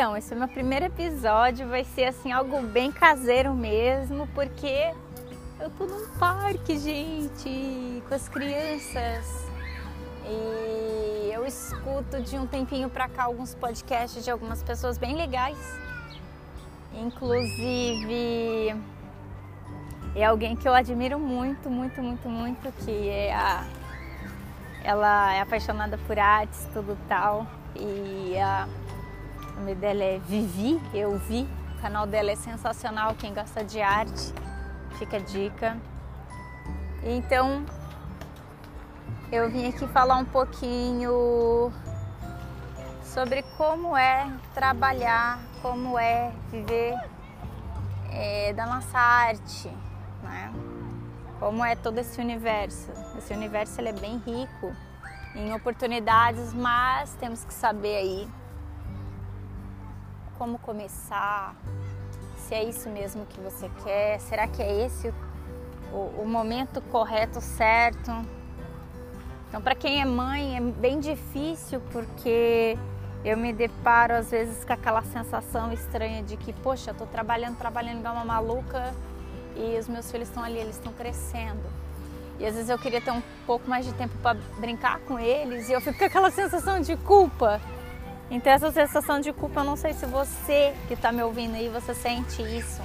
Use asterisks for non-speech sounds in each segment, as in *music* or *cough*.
Então, esse é o meu primeiro episódio, vai ser assim algo bem caseiro mesmo, porque eu tô num parque, gente, com as crianças. E eu escuto de um tempinho pra cá alguns podcasts de algumas pessoas bem legais. Inclusive é alguém que eu admiro muito, muito, muito, muito, que é a ela é apaixonada por artes, tudo tal. E a o nome dela é Vivi, eu vi. O canal dela é sensacional, quem gosta de arte, fica a dica. Então, eu vim aqui falar um pouquinho sobre como é trabalhar, como é viver é, da nossa arte, né? Como é todo esse universo. Esse universo ele é bem rico em oportunidades, mas temos que saber aí como começar, se é isso mesmo que você quer, será que é esse o, o momento correto, certo? Então, para quem é mãe, é bem difícil porque eu me deparo às vezes com aquela sensação estranha de que, poxa, tô trabalhando, trabalhando igual uma maluca e os meus filhos estão ali, eles estão crescendo. E às vezes eu queria ter um pouco mais de tempo para brincar com eles e eu fico com aquela sensação de culpa então essa sensação de culpa, eu não sei se você que está me ouvindo aí, você sente isso.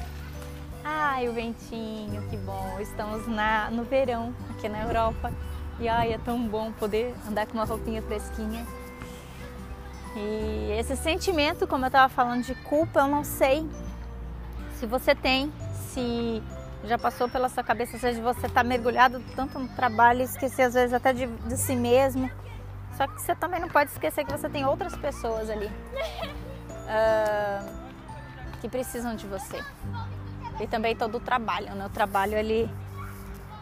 Ai, o ventinho, que bom. Estamos na, no verão aqui na Europa. E ai, é tão bom poder andar com uma roupinha fresquinha. E esse sentimento, como eu estava falando de culpa, eu não sei se você tem, se já passou pela sua cabeça, seja você está mergulhado tanto no trabalho, esquecer às vezes até de, de si mesmo só que você também não pode esquecer que você tem outras pessoas ali uh, *laughs* que precisam de você. E também todo o trabalho, né? O trabalho ele,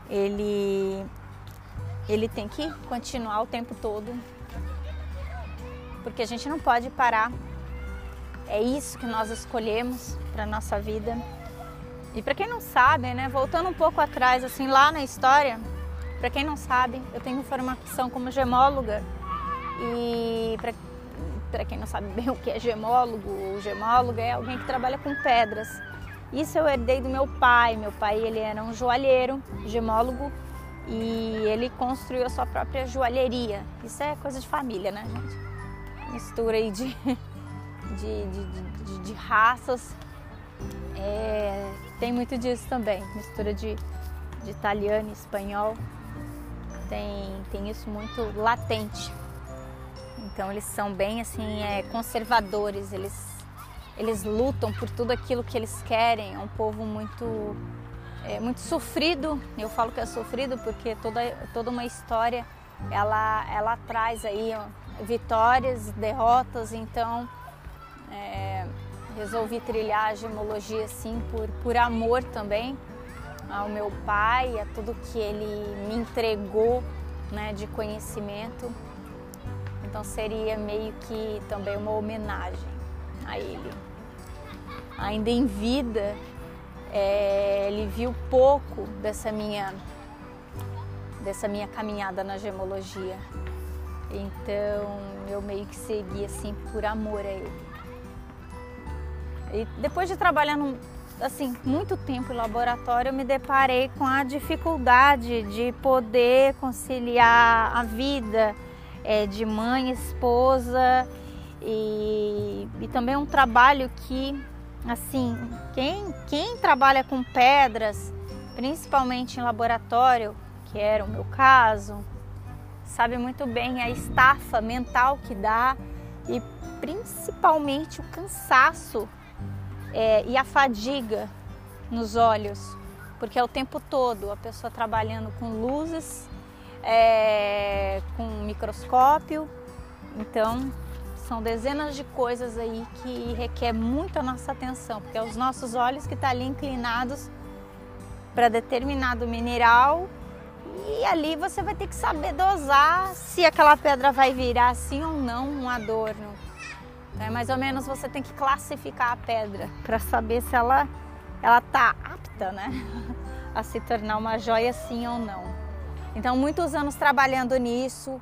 ele, ele tem que continuar o tempo todo, porque a gente não pode parar. É isso que nós escolhemos para nossa vida. E para quem não sabe, né, voltando um pouco atrás, assim, lá na história, para quem não sabe, eu tenho formação como gemóloga e para quem não sabe bem o que é gemólogo, o gemólogo é alguém que trabalha com pedras. Isso eu herdei do meu pai. Meu pai ele era um joalheiro, gemólogo, e ele construiu a sua própria joalheria. Isso é coisa de família, né, gente? Mistura aí de, *laughs* de, de, de, de raças. É, tem muito disso também, mistura de, de italiano e espanhol. Tem, tem isso muito latente. Então eles são bem assim é, conservadores, eles, eles lutam por tudo aquilo que eles querem. É um povo muito, é, muito sofrido. Eu falo que é sofrido porque toda, toda uma história ela, ela traz aí ó, vitórias, derrotas. Então é, resolvi trilhar a gemologia assim por, por amor também ao meu pai, a tudo que ele me entregou né, de conhecimento. Então seria meio que também uma homenagem a ele. Ainda em vida, é, ele viu pouco dessa minha, dessa minha caminhada na gemologia. Então eu meio que segui assim por amor a ele. E depois de trabalhar num, assim muito tempo em laboratório, eu me deparei com a dificuldade de poder conciliar a vida é, de mãe, esposa e, e também um trabalho que, assim, quem, quem trabalha com pedras, principalmente em laboratório, que era o meu caso, sabe muito bem a estafa mental que dá e principalmente o cansaço é, e a fadiga nos olhos, porque é o tempo todo a pessoa trabalhando com luzes é, com microscópio. Então, são dezenas de coisas aí que requer muita nossa atenção, porque é os nossos olhos que estão tá ali inclinados para determinado mineral e ali você vai ter que saber dosar se aquela pedra vai virar assim ou não um adorno. Então, é mais ou menos você tem que classificar a pedra para saber se ela ela tá apta, né, *laughs* a se tornar uma joia sim ou não. Então, muitos anos trabalhando nisso.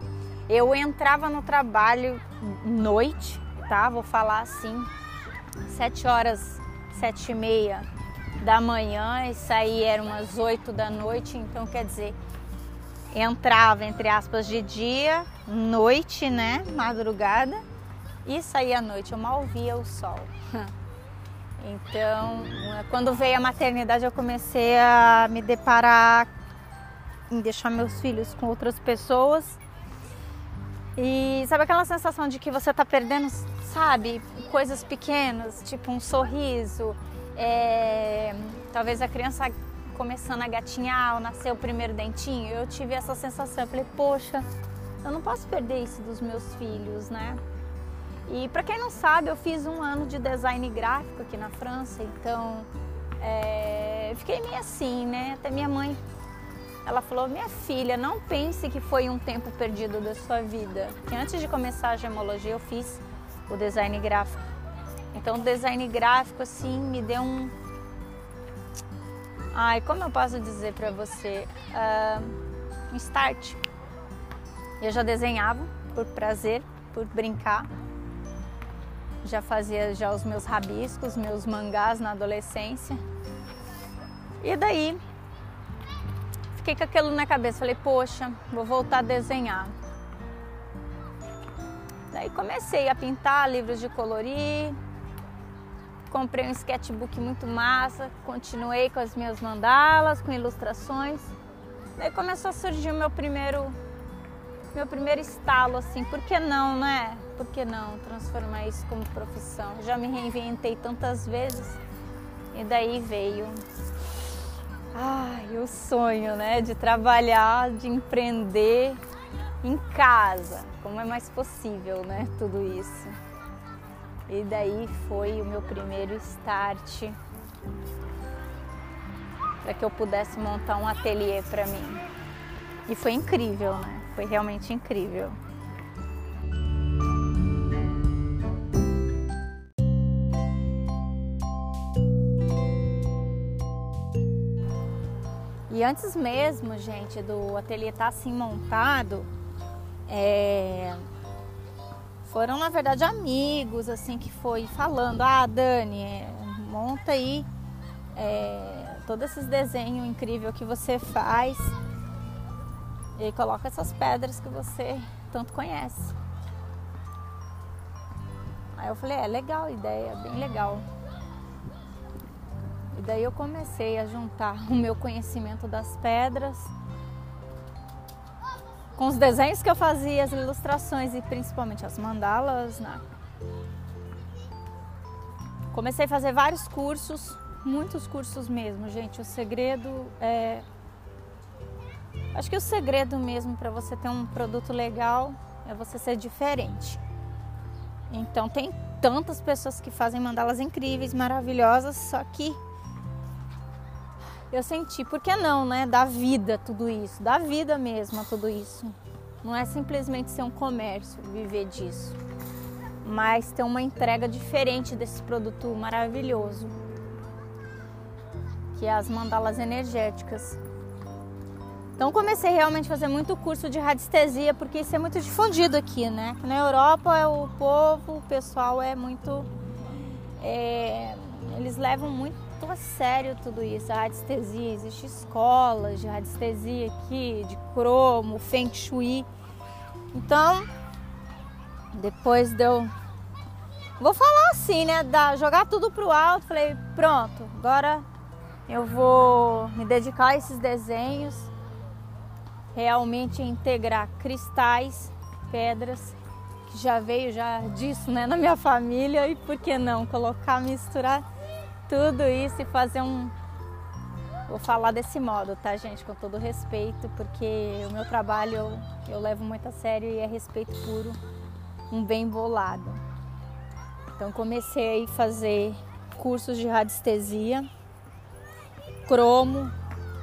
Eu entrava no trabalho noite, tá? Vou falar assim. sete horas, sete e meia da manhã e saía eram umas oito da noite, então quer dizer, entrava entre aspas de dia, noite, né, madrugada e saía à noite. Eu mal via o sol. *laughs* Então, quando veio a maternidade, eu comecei a me deparar em deixar meus filhos com outras pessoas. E sabe aquela sensação de que você está perdendo, sabe, coisas pequenas, tipo um sorriso, é, talvez a criança começando a gatinhar ou nascer o primeiro dentinho. Eu tive essa sensação, eu falei, poxa, eu não posso perder isso dos meus filhos, né? E para quem não sabe, eu fiz um ano de design gráfico aqui na França, então é, fiquei meio assim, né? Até minha mãe, ela falou: minha filha, não pense que foi um tempo perdido da sua vida. Que antes de começar a gemologia eu fiz o design gráfico. Então o design gráfico assim me deu um, ai, como eu posso dizer para você, uh, um start. Eu já desenhava por prazer, por brincar já fazia já os meus rabiscos, meus mangás na adolescência. E daí fiquei com aquilo na cabeça, falei, poxa, vou voltar a desenhar. Daí comecei a pintar livros de colorir, comprei um sketchbook muito massa, continuei com as minhas mandalas, com ilustrações. Daí começou a surgir o meu primeiro meu primeiro estalo assim, por que não, né? por que não transformar isso como profissão? Já me reinventei tantas vezes e daí veio ai, o sonho, né, de trabalhar, de empreender em casa. Como é mais possível, né, tudo isso? E daí foi o meu primeiro start para que eu pudesse montar um ateliê para mim. E foi incrível, né? Foi realmente incrível. E antes mesmo, gente, do ateliê estar tá assim montado, é... foram na verdade amigos assim que foi falando, ah Dani, é, monta aí é, todos esses desenhos incríveis que você faz e coloca essas pedras que você tanto conhece. Aí eu falei, é legal a ideia, bem legal. E daí eu comecei a juntar *laughs* o meu conhecimento das pedras com os desenhos que eu fazia, as ilustrações e principalmente as mandalas. Né? Comecei a fazer vários cursos, muitos cursos mesmo, gente. O segredo é. Acho que o segredo mesmo para você ter um produto legal é você ser diferente. Então tem tantas pessoas que fazem mandalas incríveis, maravilhosas, só que eu senti, por que não, né? Da vida tudo isso, da vida mesmo tudo isso. Não é simplesmente ser um comércio, viver disso, mas ter uma entrega diferente desse produto maravilhoso, que é as mandalas energéticas. Então comecei realmente a fazer muito curso de radiestesia, porque isso é muito difundido aqui, né? Na Europa é o povo, o pessoal é muito. É, eles levam muito a sério tudo isso, a radiestesia. Existem escolas de radiestesia aqui, de cromo, feng shui. Então, depois deu. Vou falar assim, né? Da, jogar tudo pro alto. Falei, pronto, agora eu vou me dedicar a esses desenhos. Realmente integrar cristais, pedras, que já veio já disso, né, na minha família. E por que não colocar, misturar tudo isso e fazer um. Vou falar desse modo, tá, gente? Com todo respeito, porque o meu trabalho eu, eu levo muito a sério e é respeito puro, um bem bolado. Então comecei a fazer cursos de radiestesia, cromo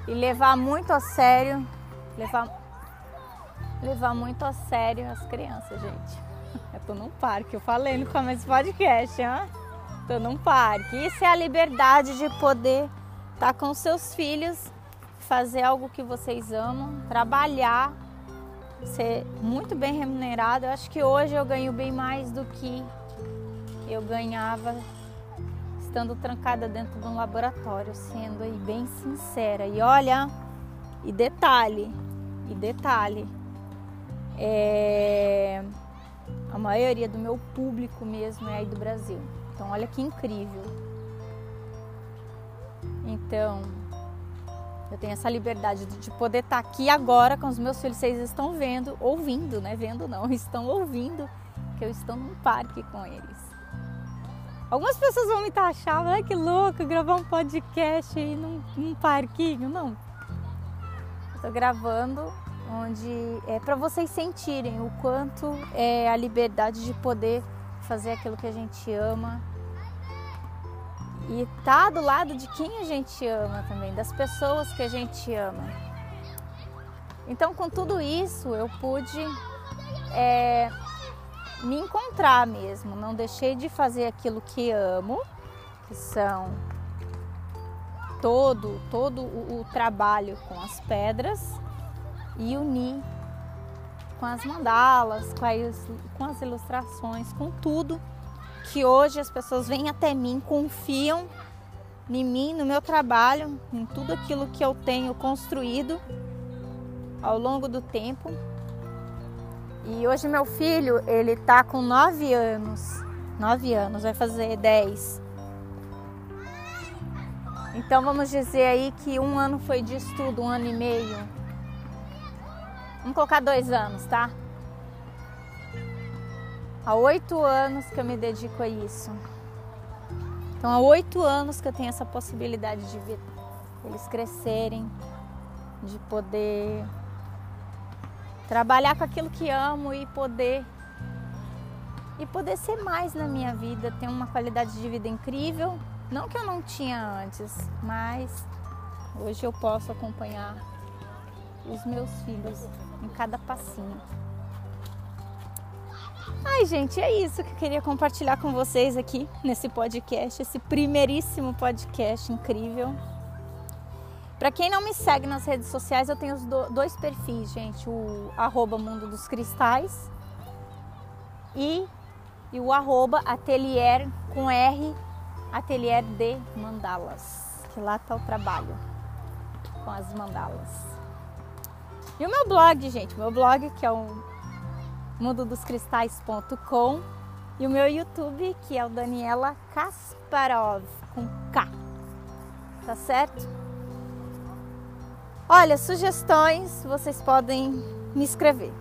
e levar muito a sério, levar, levar muito a sério as crianças, gente. *laughs* Eu tô num parque, eu falei no começo do podcast, hein? Tô num parque. Isso é a liberdade de poder estar tá com seus filhos, fazer algo que vocês amam, trabalhar, ser muito bem remunerado. Eu acho que hoje eu ganho bem mais do que eu ganhava estando trancada dentro de um laboratório, sendo aí bem sincera. E olha, e detalhe, e detalhe, é, a maioria do meu público mesmo é aí do Brasil. Então olha que incrível. Então, eu tenho essa liberdade de poder estar aqui agora com os meus filhos. Vocês estão vendo, ouvindo, né? Vendo não, *laughs* estão ouvindo que eu estou num parque com eles. Algumas pessoas vão me taxar, ai que louco, gravar um podcast aí num, num parquinho. Não. Estou gravando onde é para vocês sentirem o quanto é a liberdade de poder fazer aquilo que a gente ama e tá do lado de quem a gente ama também, das pessoas que a gente ama. Então, com tudo isso, eu pude é, me encontrar mesmo. Não deixei de fazer aquilo que amo, que são todo todo o, o trabalho com as pedras e unir com as mandalas, com as, com as ilustrações, com tudo que hoje as pessoas vêm até mim, confiam em mim, no meu trabalho, em tudo aquilo que eu tenho construído ao longo do tempo. E hoje meu filho, ele tá com nove anos, nove anos, vai fazer dez. Então vamos dizer aí que um ano foi de estudo, um ano e meio. Vamos colocar dois anos, tá? Há oito anos que eu me dedico a isso. Então, há oito anos que eu tenho essa possibilidade de ver eles crescerem, de poder trabalhar com aquilo que amo e poder e poder ser mais na minha vida, ter uma qualidade de vida incrível, não que eu não tinha antes, mas hoje eu posso acompanhar os meus filhos em cada passinho. Ai, gente, é isso que eu queria compartilhar com vocês aqui nesse podcast, esse primeiríssimo podcast incrível. Para quem não me segue nas redes sociais, eu tenho os dois perfis, gente, o arroba Mundo dos Cristais e, e o arroba Atelier com R, Atelier de Mandalas, que lá tá o trabalho com as mandalas. E o meu blog, gente, meu blog que é o mundodoscristais.com e o meu YouTube, que é o Daniela Kasparov, com K. Tá certo? Olha, sugestões vocês podem me escrever,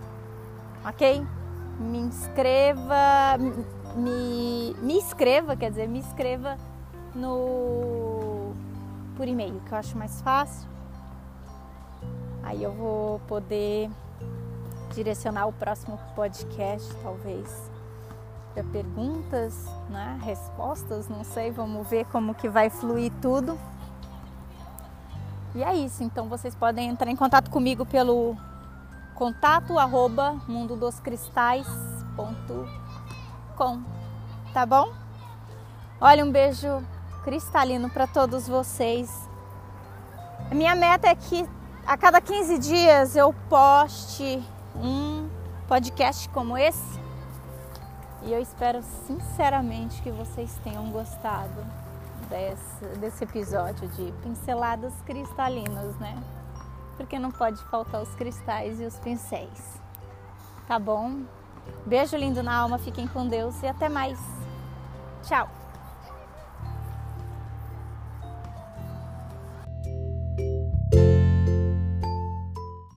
ok? Me inscreva, me, me escreva, quer dizer, me escreva no por e-mail, que eu acho mais fácil. Aí eu vou poder direcionar o próximo podcast, talvez, para perguntas, né? respostas, não sei, vamos ver como que vai fluir tudo. E é isso, então vocês podem entrar em contato comigo pelo contato arroba mundodoscristais.com, tá bom? Olha, um beijo cristalino para todos vocês. A minha meta é que a cada 15 dias eu poste um podcast como esse. E eu espero sinceramente que vocês tenham gostado desse, desse episódio de pinceladas cristalinas, né? Porque não pode faltar os cristais e os pincéis. Tá bom? Beijo lindo na alma, fiquem com Deus e até mais. Tchau!